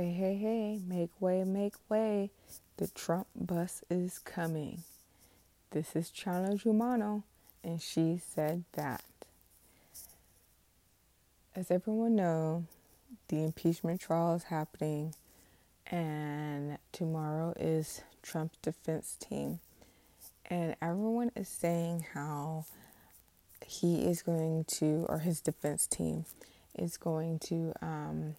Hey, hey, hey, make way, make way. The Trump bus is coming. This is Chano Jumano, and she said that. As everyone knows, the impeachment trial is happening, and tomorrow is Trump's defense team. And everyone is saying how he is going to, or his defense team is going to um,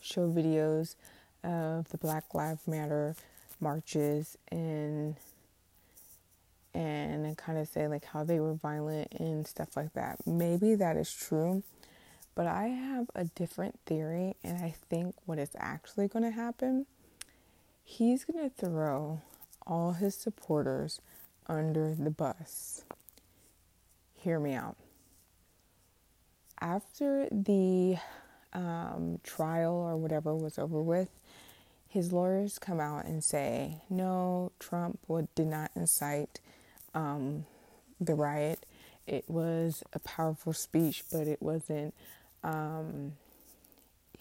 show videos of the Black Lives Matter marches and and kind of say like how they were violent and stuff like that. Maybe that is true, but I have a different theory, and I think what is actually going to happen, he's going to throw all his supporters under the bus. Hear me out. After the um, trial or whatever was over with, his lawyers come out and say, no, Trump would, did not incite um, the riot. It was a powerful speech, but it wasn't. Um,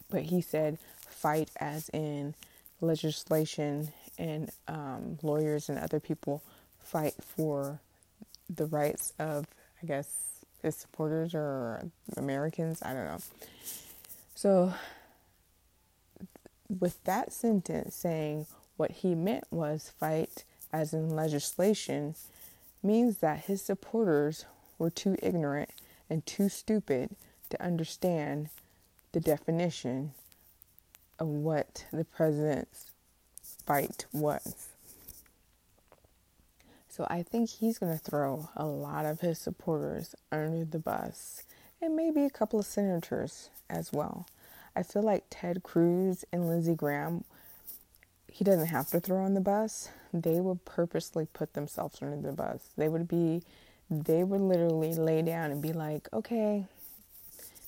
but he said, fight as in legislation and um, lawyers and other people fight for the rights of, I guess, his supporters or Americans. I don't know. So, with that sentence saying what he meant was fight as in legislation, means that his supporters were too ignorant and too stupid to understand the definition of what the president's fight was. So I think he's going to throw a lot of his supporters under the bus and maybe a couple of senators as well. I feel like Ted Cruz and Lindsey Graham, he doesn't have to throw on the bus. They would purposely put themselves under the bus. They would be, they would literally lay down and be like, okay,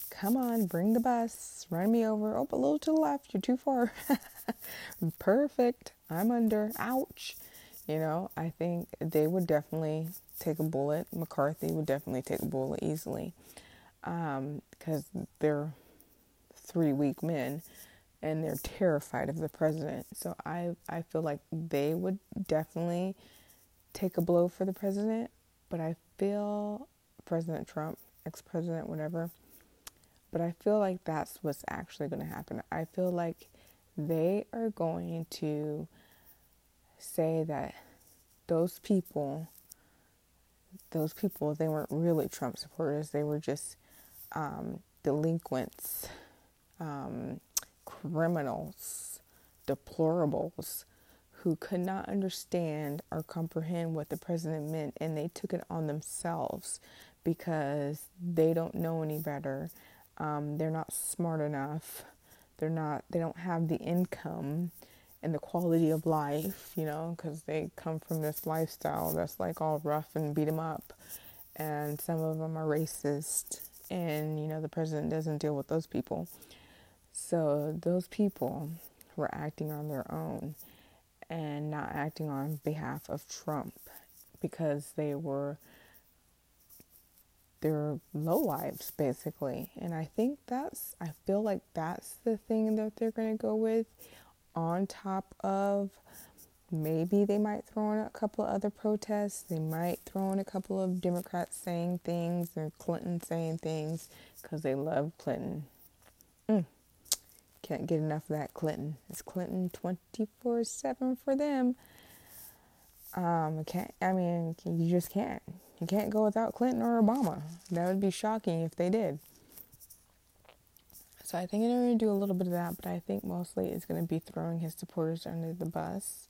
come on, bring the bus, run me over. Oh, a little to the left, you're too far. Perfect. I'm under. Ouch. You know, I think they would definitely take a bullet. McCarthy would definitely take a bullet easily because um, they're three weak men and they're terrified of the president. So I, I feel like they would definitely take a blow for the president, but I feel President Trump, ex president, whatever, but I feel like that's what's actually going to happen. I feel like they are going to say that those people, those people, they weren't really Trump supporters. They were just um, delinquents, um, criminals, deplorables who could not understand or comprehend what the president meant, and they took it on themselves because they don't know any better. Um, they're not smart enough. They're not. They don't have the income and the quality of life, you know, because they come from this lifestyle that's like all rough and beat them up. And some of them are racist, and you know, the president doesn't deal with those people. So, those people were acting on their own and not acting on behalf of Trump because they were their low lives basically and i think that's i feel like that's the thing that they're going to go with on top of maybe they might throw in a couple of other protests. They might throw in a couple of Democrats saying things or Clinton saying things because they love Clinton. Mm. Can't get enough of that Clinton. It's Clinton 24 7 for them. Um, can't, I mean, you just can't. You can't go without Clinton or Obama. That would be shocking if they did. So I think I'm going to do a little bit of that, but I think mostly it's going to be throwing his supporters under the bus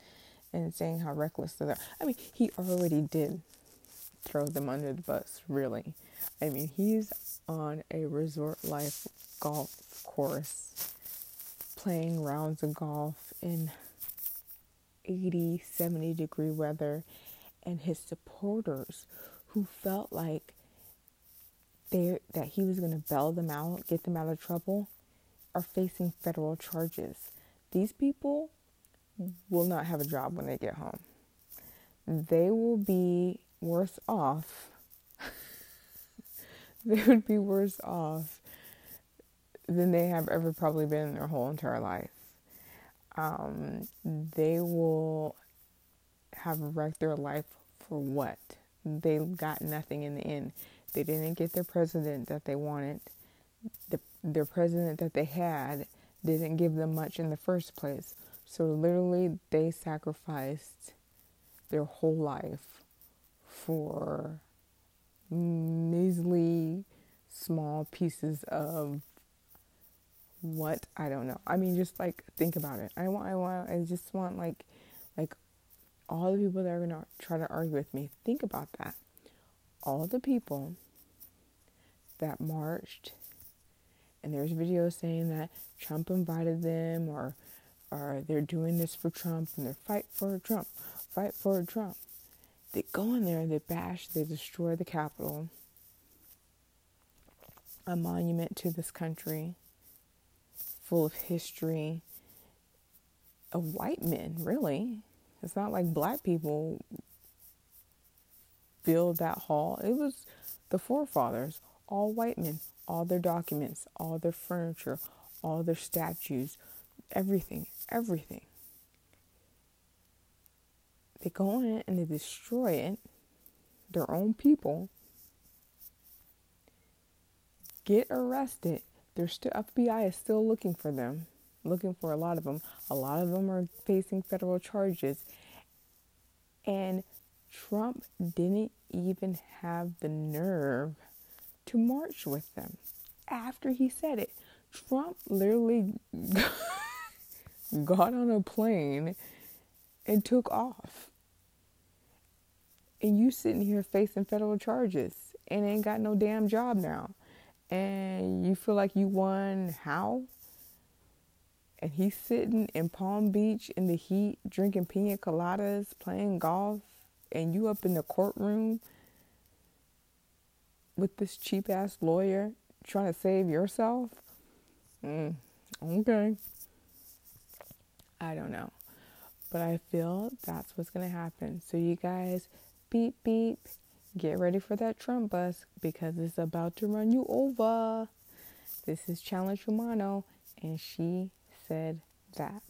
and saying how reckless they are. I mean, he already did throw them under the bus, really. I mean, he's on a resort life golf course playing rounds of golf in 80, 70 degree weather, and his supporters who felt like they that he was going to bail them out, get them out of trouble, are facing federal charges. These people will not have a job when they get home. They will be worse off. they would be worse off than they have ever probably been in their whole entire life. um, they will have wrecked their life for what? They got nothing in the end. They didn't get their president that they wanted. The, their president that they had didn't give them much in the first place. So literally, they sacrificed their whole life for measly small pieces of what I don't know. I mean, just like think about it. I want, I want, I just want like, like all the people that are gonna try to argue with me. Think about that. All the people that marched, and there's videos saying that Trump invited them, or, or they're doing this for Trump, and they're fight for Trump, fight for Trump. They go in there, and they bash, they destroy the Capitol, a monument to this country full of history of white men, really. It's not like black people build that hall. It was the forefathers, all white men, all their documents, all their furniture, all their statues, everything, everything. They go in it and they destroy it, their own people, get arrested, still FBI is still looking for them, looking for a lot of them. A lot of them are facing federal charges. And Trump didn't even have the nerve to march with them after he said it. Trump literally got on a plane and took off. And you sitting here facing federal charges and ain't got no damn job now and you feel like you won how? And he's sitting in Palm Beach in the heat, drinking pina coladas, playing golf, and you up in the courtroom with this cheap ass lawyer trying to save yourself? Mm, okay. I don't know. But I feel that's what's going to happen. So, you guys, beep, beep Get ready for that Trump bus because it's about to run you over. This is Challenge Romano, and she said that.